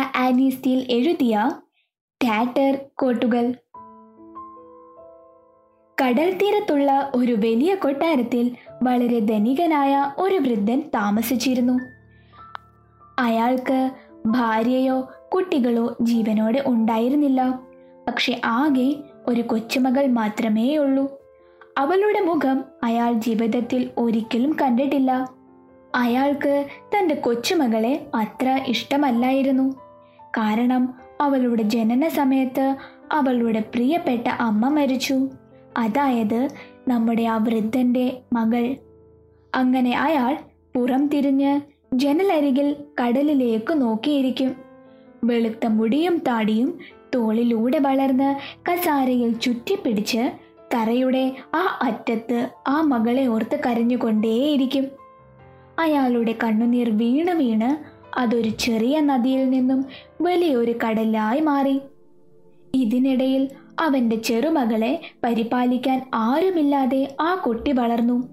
Flora Annie Steel എഴുതിയ ടാറ്റർ കോട്ടുകൾ. കടൽ തീരത്തുള്ള ഒരു വലിയ കൊട്ടാരത്തിൽ വളരെ ധനികനായ ഒരു വൃദ്ധൻ താമസിച്ചിരുന്നു. അയാൾക്ക് ഭാര്യയോ കുട്ടികളോ ജീവനോടെ ഉണ്ടായിരുന്നില്ല. പക്ഷെ ആകെ ഒരു കൊച്ചുമകൾ മാത്രമേയുള്ളൂ. അവളുടെ മുഖം അയാൾ ജീവിതത്തിൽ ഒരിക്കലും കണ്ടിട്ടില്ല. അയാൾക്ക് തന്റെ കൊച്ചുമകളെ അത്ര ഇഷ്ടമല്ലായിരുന്നു. കാരണം അവളുടെ ജനന സമയത്ത് അവളുടെ പ്രിയപ്പെട്ട അമ്മ മരിച്ചു. അതായത് നമ്മുടെ ആ വൃദ്ധന്റെ മകൾ. അങ്ങനെ അയാൾ പുറം തിരിഞ്ഞ് ജനലരികിൽ കടലിലേക്ക് നോക്കിയിരിക്കും. വെളുത്ത മുടിയും താടിയും തോളിലൂടെ വളർന്ന് കസാരയിൽ ചുറ്റിപ്പിടിച്ച് തറയുടെ ആ അറ്റത്ത് ആ മകളെ ഓർത്ത് കരഞ്ഞുകൊണ്ടേയിരിക്കും. അയാളുടെ കണ്ണുനീർ വീണ് വീണ് അതൊരു ചെറിയ നദിയിൽ നിന്നും വലിയൊരു കടലായി മാറി. ഇതിനിടയിൽ അവന്റെ ചെറുമകളെ പരിപാലിക്കാൻ ആരുമില്ലാതെ ആ കുട്ടി വളർന്നു.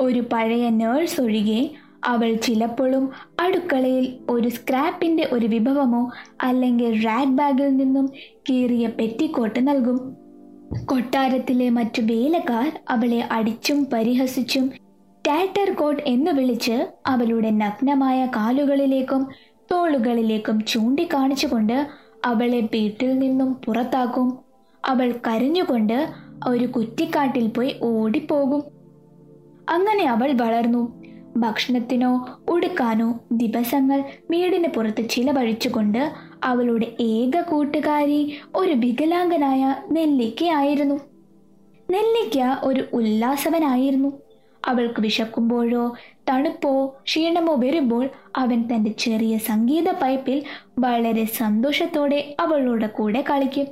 ഒരു പഴയ നേഴ്സ് ഒഴികെ അവൾ ചിലപ്പോഴും അടുക്കളയിൽ ഒരു സ്ക്രാപ്പിന്റെ ഒരു വിഭവമോ അല്ലെങ്കിൽ റാഗ് ബാഗിൽ നിന്നും കീറിയ പെറ്റിക്കോട്ട് നൽകും. കൊട്ടാരത്തിലെ മറ്റു വേലക്കാർ അവളെ അടിച്ചും പരിഹസിച്ചും ടാറ്റർ കോട്ട് എന്ന് വിളിച്ച് അവളുടെ നഗ്നമായ കാലുകളിലേക്കും തോളുകളിലേക്കും ചൂണ്ടിക്കാണിച്ചുകൊണ്ട് അവളെ വീട്ടിൽ നിന്നും പുറത്താക്കും. അവൾ കരഞ്ഞുകൊണ്ട് ഒരു കുറ്റിക്കാട്ടിൽ പോയി ഓടിപ്പോകും. അങ്ങനെ അവൾ വളർന്നു. ഭക്ഷണത്തിനോ ഉടുക്കാനോ ദിവസങ്ങൾ വീടിന് പുറത്ത് ചിലവഴിച്ചുകൊണ്ട് അവളുടെ ഏക കൂട്ടുകാരി ഒരു വികലാംഗനായ നെല്ലിക്കയായിരുന്നു. നെല്ലിക്ക ഒരു ഉല്ലാസവനായിരുന്നു. അവൾക്ക് വിശക്കുമ്പോഴോ തണുപ്പോ ക്ഷീണമോ വരുമ്പോൾ അവൻ തന്റെ ചെറിയ സംഗീത പൈപ്പിൽ വളരെ സന്തോഷത്തോടെ അവളുടെ കൂടെ കളിക്കും.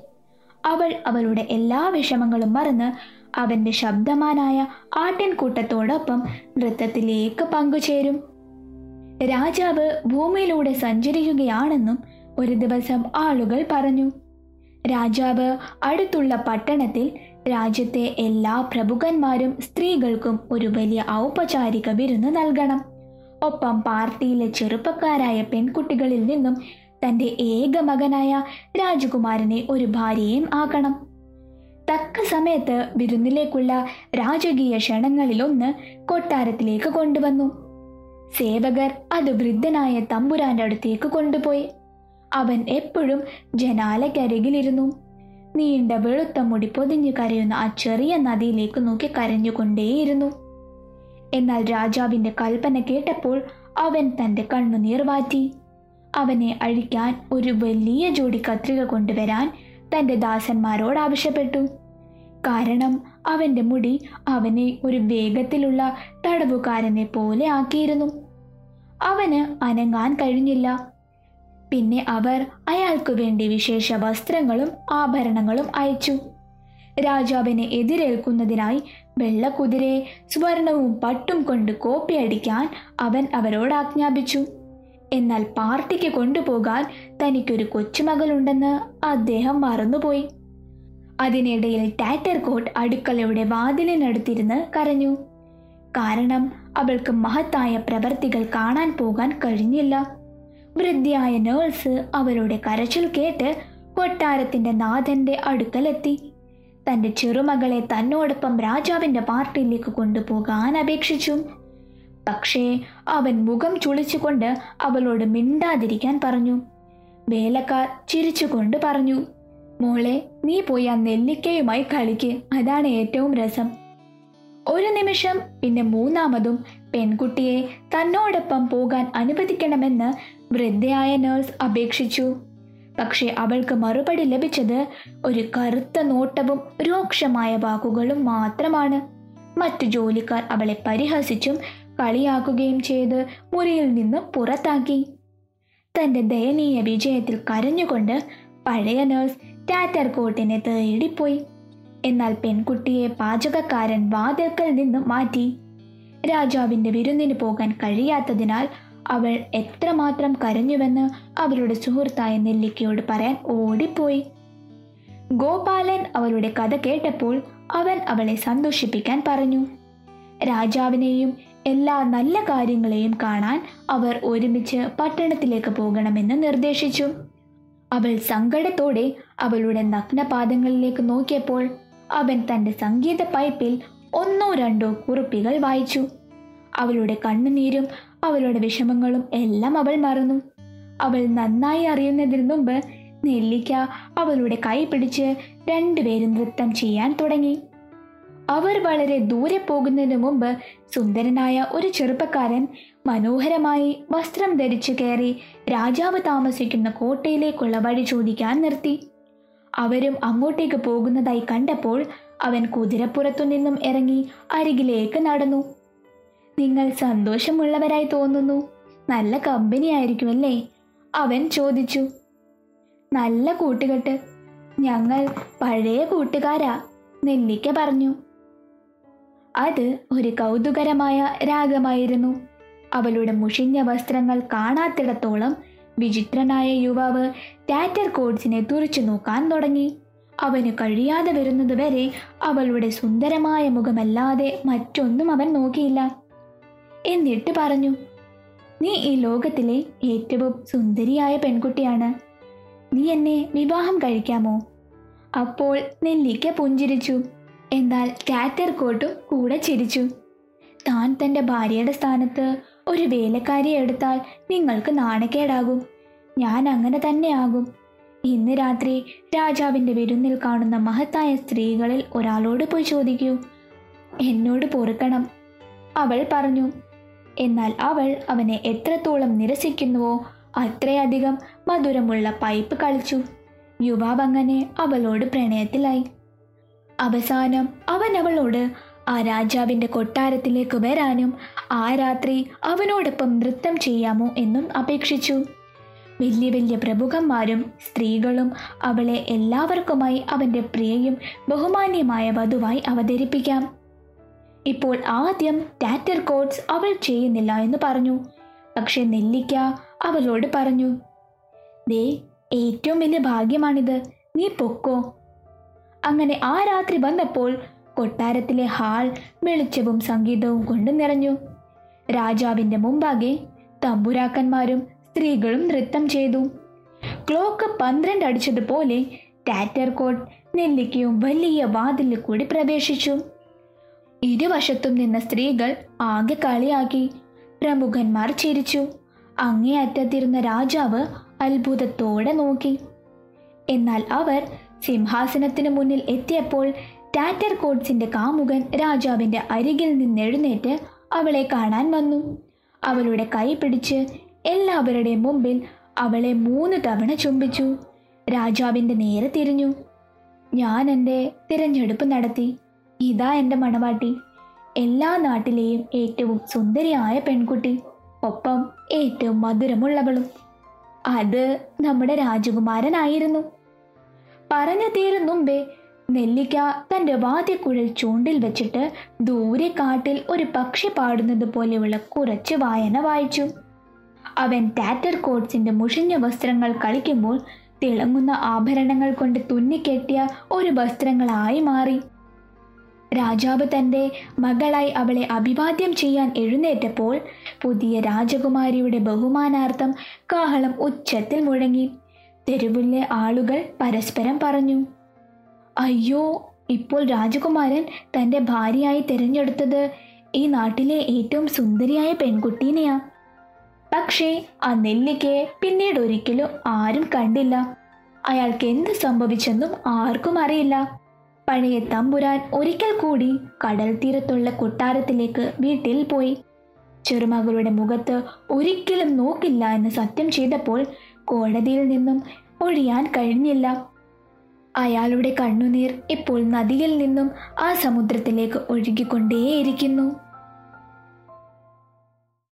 അവൾ അവളുടെ എല്ലാ വിഷമങ്ങളും മറന്ന് അവന്റെ ശബ്ദമാനായ ആട്ടിൻകൂട്ടത്തോടൊപ്പം നൃത്തത്തിലേക്ക് പങ്കുചേരും. രാജാവ് ഭൂമിയിലൂടെ സഞ്ചരിക്കുകയാണെന്നും ഒരു ദിവസം ആളുകൾ പറഞ്ഞു. രാജാവ് അടുത്തുള്ള പട്ടണത്തിൽ രാജ്യത്തെ എല്ലാ പ്രഭുക്കന്മാരും സ്ത്രീകൾക്കും ഒരു വലിയ ഔപചാരിക വിരുന്ന് നൽകണം. ഒപ്പം പാർട്ടിയിലെ ചെറുപ്പക്കാരായ പെൺകുട്ടികളിൽ നിന്നും തന്റെ ഏക മകനായ രാജകുമാരനെ ഒരു ഭാര്യയും ആക്കണം. തക്ക സമയത്ത് വിരുന്നിലേക്കുള്ള രാജകീയ ക്ഷണങ്ങളിലൊന്ന് കൊട്ടാരത്തിലേക്ക് കൊണ്ടുവന്നു. സേവകർ അത് വൃദ്ധനായ തമ്പുരാന്റെ അടുത്തേക്ക് കൊണ്ടുപോയി. അവൻ എപ്പോഴും ജനാലക്കരികിലിരുന്നു. നീണ്ട വെളുത്ത മുടി പൊതിഞ്ഞു കരയുന്ന ആ ചെറിയ നദിയിലേക്ക് നോക്കി കരഞ്ഞുകൊണ്ടേയിരുന്നു. എന്നാൽ രാജാവിന്റെ കൽപ്പന കേട്ടപ്പോൾ അവൻ തന്റെ കണ്ണുനീർ വാറ്റി. അവനെ അഴിക്കാൻ ഒരു വലിയ ജോഡി കത്രിക കൊണ്ടുവരാൻ തന്റെ ദാസന്മാരോട് ആവശ്യപ്പെട്ടു. കാരണം അവന്റെ മുടി അവനെ ഒരു വേഗത്തിലുള്ള തടവുകാരനെ പോലെ ആക്കിയിരുന്നു. അവന് അനങ്ങാൻ കഴിഞ്ഞില്ല. പിന്നെ അവർ അയാൾക്കു വേണ്ടി വിശേഷ വസ്ത്രങ്ങളും ആഭരണങ്ങളും അയച്ചു. രാജാവിനെ എതിരേൽക്കുന്നതിനായി വെള്ളക്കുതിരയെ സ്വർണവും പട്ടും കൊണ്ട് കോപ്പിയടിക്കാൻ അവൻ അവരോട് ആജ്ഞാപിച്ചു. എന്നാൽ പാർട്ടിക്ക് കൊണ്ടുപോകാൻ തനിക്കൊരു കൊച്ചുമകളുണ്ടെന്ന് അദ്ദേഹം മറന്നുപോയി. അതിനിടയിൽ ടാറ്റർ കോട്ട് അടുക്കളയുടെ വാതിലിനടുത്തിരുന്ന് കരഞ്ഞു. കാരണം അവൾക്ക് മഹത്തായ പ്രവൃത്തികൾ കാണാൻ പോകാൻ കഴിഞ്ഞില്ല. വൃദ്ധയായ നേഴ്സ് അവരുടെ കരച്ചിൽ കേട്ട് കൊട്ടാരത്തിന്റെ നാഥന്റെ അടുക്കലെത്തി. തന്റെ ചെറുമകളെ തന്നോടൊപ്പം രാജാവിന്റെ പാർട്ടിയിലേക്ക് കൊണ്ടുപോകാൻ അപേക്ഷിച്ചു. പക്ഷേ അവൻ മുഖം ചുളിച്ചുകൊണ്ട് അവളോട് മിണ്ടാതിരിക്കാൻ പറഞ്ഞു. വേലക്കാർ ചിരിച്ചുകൊണ്ട് പറഞ്ഞു മോളെ നീ പോയി ആ നെല്ലിക്കയുമായി കളിക്ക്. അതാണ് ഏറ്റവും രസം. ഒരു നിമിഷം പിന്നെ മൂന്നാമതും പെൺകുട്ടിയെ തന്നോടൊപ്പം പോകാൻ അനുവദിക്കണമെന്ന് വൃദ്ധയായ നേഴ്സ് അപേക്ഷിച്ചു. പക്ഷേ അവൾക്ക് മറുപടി ലഭിച്ചത് ഒരു കറുത്ത നോട്ടവും രൂക്ഷമായ വാക്കുകളും മാത്രമാണ്. മറ്റു ജോലിക്കാർ അവളെ പരിഹസിച്ചും കളിയാക്കുകയും ചെയ്ത് മുറിയിൽ നിന്ന് പുറത്താക്കി. തന്റെ ദയനീയ വിജയത്തിൽ കരഞ്ഞുകൊണ്ട് പഴയ നേഴ്സ് ടാറ്റർ കോട്ടിനെ തേടിപ്പോയി. എന്നാൽ പെൺകുട്ടിയെ പാചകക്കാരൻ വാതിൽക്കൽ നിന്ന് മാറ്റി. രാജാവിന്റെ വിരുന്നിന് പോകാൻ കഴിയാത്തതിനാൽ അവൾ എത്രമാത്രം കരഞ്ഞുവെന്ന് അവളുടെ സുഹൃത്തായ നെല്ലിക്കയോട് പറയാൻ ഓടിപ്പോയി. ഗോപാലൻ അവളുടെ കഥ കേട്ടപ്പോൾ അവൻ അവളെ സന്തോഷിപ്പിക്കാൻ പറഞ്ഞു. രാജാവിനെയും എല്ലാ നല്ല കാര്യങ്ങളെയും കാണാൻ അവർ ഒരുമിച്ച് പട്ടണത്തിലേക്ക് പോകണമെന്ന് നിർദ്ദേശിച്ചു. അവൾ സങ്കടത്തോടെ അവളുടെ നഗ്നപാദങ്ങളിലേക്ക് നോക്കിയപ്പോൾ അവൻ തന്റെ സംഗീത പൈപ്പിൽ ഒന്നോ രണ്ടോ കുറിപ്പികൾ വായിച്ചു. അവളുടെ കണ്ണുനീരും അവളുടെ വിഷമങ്ങളും എല്ലാം അവൾ മറന്നു. അവൾ നന്നായി അറിയുന്നതിന് മുമ്പ് നെല്ലിക്ക അവളുടെ കൈ പിടിച്ച് രണ്ടുപേരും നൃത്തം ചെയ്യാൻ തുടങ്ങി. അവർ വളരെ ദൂരെ പോകുന്നതിന് മുമ്പ് സുന്ദരനായ ഒരു ചെറുപ്പക്കാരൻ മനോഹരമായി വസ്ത്രം ധരിച്ചു കയറി രാജാവ് താമസിക്കുന്ന കോട്ടയിലേക്കുള്ള വഴി ചോദിക്കാൻ നിർത്തി. അവരും അങ്ങോട്ടേക്ക് പോകുന്നതായി കണ്ടപ്പോൾ അവൻ കുതിരപ്പുറത്തു നിന്നും ഇറങ്ങി അരികിലേക്ക് നടന്നു. നിങ്ങൾ സന്തോഷമുള്ളവരായി തോന്നുന്നു. നല്ല കമ്പനി ആയിരിക്കുമല്ലേ? അവൻ ചോദിച്ചു. നല്ല കൂട്ടുകെട്ട്. ഞങ്ങൾ പഴയ കൂട്ടുകാരാ നെല്ലിക്ക പറഞ്ഞു. അത് ഒരു കൗതുകരമായ രാഗമായിരുന്നു. അവളുടെ മുഷിഞ്ഞ വസ്ത്രങ്ങൾ കാണാത്തിടത്തോളം വിചിത്രനായ യുവാവ് ടാറ്റർ കോഡ്സിനെ തുറച്ചു നോക്കാൻ തുടങ്ങി. അവന് കഴിയാതെ വരുന്നതുവരെ അവളുടെ സുന്ദരമായ മുഖമല്ലാതെ മറ്റൊന്നും അവൻ നോക്കിയില്ല. എന്നിട്ട് പറഞ്ഞു നീ ഈ ലോകത്തിലെ ഏറ്റവും സുന്ദരിയായ പെൺകുട്ടിയാണ്. നീ എന്നെ വിവാഹം കഴിക്കാമോ? അപ്പോൾ നെല്ലിക്ക പുഞ്ചിരിച്ചു. എന്നാൽ കാറ്റർ കോട്ടും കൂടെ ചിരിച്ചു. താൻ തന്റെ ഭാര്യയുടെ സ്ഥാനത്ത് ഒരു വേലക്കാരിയെ എടുത്താൽ നിങ്ങൾക്ക് നാണക്കേടാകും. ഞാൻ അങ്ങനെ തന്നെയാകും. ഇന്ന് രാത്രി രാജാവിന്റെ വിരുന്നിൽ കാണുന്ന മഹത്തായ സ്ത്രീകളിൽ ഒരാളോട് പോയി ചോദിക്കൂ. എന്നോട് പൊറുക്കണം. അവൾ പറഞ്ഞു എന്നാൽ അവൾ അവനെ എത്രത്തോളം നിരസിക്കുന്നുവോ അത്രയധികം മധുരമുള്ള പൈപ്പ് കളിച്ചു. യുവാവ് അങ്ങനെ അവളോട് പ്രണയത്തിലായി. അവസാനം അവൻ അവളോട് ആ രാജാവിന്റെ കൊട്ടാരത്തിലേക്ക് വരാനും ആ രാത്രി അവനോടൊപ്പം നൃത്തം ചെയ്യാമോ എന്നും അപേക്ഷിച്ചു. വലിയ വലിയ പ്രമുഖന്മാരും സ്ത്രീകളും അവളെ എല്ലാവർക്കുമായി അവന്റെ പ്രിയയും ബഹുമാന്യമായ വധുവായി അവതരിപ്പിക്കാം. ഇപ്പോൾ ആദ്യം ടാറ്റർ കോഡ്സ് അവൾ ചെയ്യുന്നില്ല എന്ന് പറഞ്ഞു. പക്ഷെ നെല്ലിക്ക അവളോട് പറഞ്ഞു ദേ ഏറ്റവും വലിയ ഭാഗ്യമാണിത്. നീ പൊക്കോ. അങ്ങനെ ആ രാത്രി വന്നപ്പോൾ കൊട്ടാരത്തിലെ ഹാൾ വെളിച്ചവും സംഗീതവും കൊണ്ട് നിറഞ്ഞു. രാജാവിന്റെ മുമ്പാകെ തമ്പുരാക്കന്മാരും സ്ത്രീകളും നൃത്തം ചെയ്തു. ക്ലോക്ക് പന്ത്രണ്ട് അടിച്ചതുപോലെ ടാറ്റർ കോട്ട് നെല്ലിക്കയും വലിയ വാതിലിൽ കൂടി പ്രവേശിച്ചു. ഇരുവശത്തും നിന്ന സ്ത്രീകൾ ആകെ കളിയാക്കി. പ്രമുഖന്മാർ ചിരിച്ചു. അങ്ങേയറ്റത്തിരുന്ന രാജാവ് അത്ഭുതത്തോടെ നോക്കി. എന്നാൽ അവർ സിംഹാസനത്തിന് മുന്നിൽ എത്തിയപ്പോൾ ടാറ്റർ കോഡ്സിന്റെ കാമുകൻ രാജാവിന്റെ അരികിൽ നിന്നെഴുന്നേറ്റ് അവളെ കാണാൻ വന്നു. അവളുടെ കൈ പിടിച്ച് എല്ലാവരുടെയും മുമ്പിൽ അവളെ മൂന്ന് തവണ ചുംബിച്ചു. രാജാവിന്റെ നേരെ തിരിഞ്ഞു. ഞാൻ എന്റെ തിരഞ്ഞെടുപ്പ് നടത്തി. ഇതാ എന്റെ മണവാട്ടി. എല്ലാ നാട്ടിലെയും ഏറ്റവും സുന്ദരിയായ പെൺകുട്ടി. ഒപ്പം ഏറ്റവും മധുരമുള്ളവളും. അത് നമ്മുടെ രാജകുമാരനായിരുന്നു. പറഞ്ഞു തീരും മുമ്പേ നെല്ലിക്ക തന്റെ വാദ്യക്കുഴൽ ചൂണ്ടിൽ വെച്ചിട്ട് ദൂരെ കാട്ടിൽ ഒരു പക്ഷി പാടുന്നത് പോലെയുള്ള കുറച്ച് വായന വായിച്ചു. അവൻ ടാറ്റർ കോട്സിന്റെ മുഷിഞ്ഞ വസ്ത്രങ്ങൾ കളിക്കുമ്പോൾ തിളങ്ങുന്ന ആഭരണങ്ങൾ കൊണ്ട് തുന്നിക്കെട്ടിയ ഒരു വസ്ത്രങ്ങളായി മാറി. രാജാവ് തന്റെ മകളായി അവളെ അഭിവാദ്യം ചെയ്യാൻ എഴുന്നേറ്റപ്പോൾ പുതിയ രാജകുമാരിയുടെ ബഹുമാനാർത്ഥം കാഹളം ഉച്ചത്തിൽ മുഴങ്ങി. തെരുവിലെ ആളുകൾ പരസ്പരം പറഞ്ഞു. അയ്യോ ഇപ്പോൾ രാജകുമാരൻ തന്റെ ഭാര്യയായി തിരഞ്ഞെടുത്തത് ഈ നാട്ടിലെ ഏറ്റവും സുന്ദരിയായ പെൺകുട്ടീനെയാ. പക്ഷേ ആ നെല്ലിക്കയെ പിന്നീട് ഒരിക്കലും ആരും കണ്ടില്ല. അയാൾക്ക് എന്ത് സംഭവിച്ചെന്നും ആർക്കും അറിയില്ല. പഴയ തമ്പുരാൻ ഒരിക്കൽ കൂടി കടൽ തീരത്തുള്ള കൊട്ടാരത്തിലേക്ക് വീട്ടിൽ പോയി. ചെറുമകളുടെ മുഖത്ത് ഒരിക്കലും നോക്കില്ല എന്ന് സത്യം ചെയ്തപ്പോൾ കോടതിയിൽ നിന്നും ഒഴിയാൻ കഴിഞ്ഞില്ല. അയാളുടെ കണ്ണുനീർ ഇപ്പോൾ നദിയിൽ നിന്നും ആ സമുദ്രത്തിലേക്ക് ഒഴുകിക്കൊണ്ടേയിരിക്കുന്നു.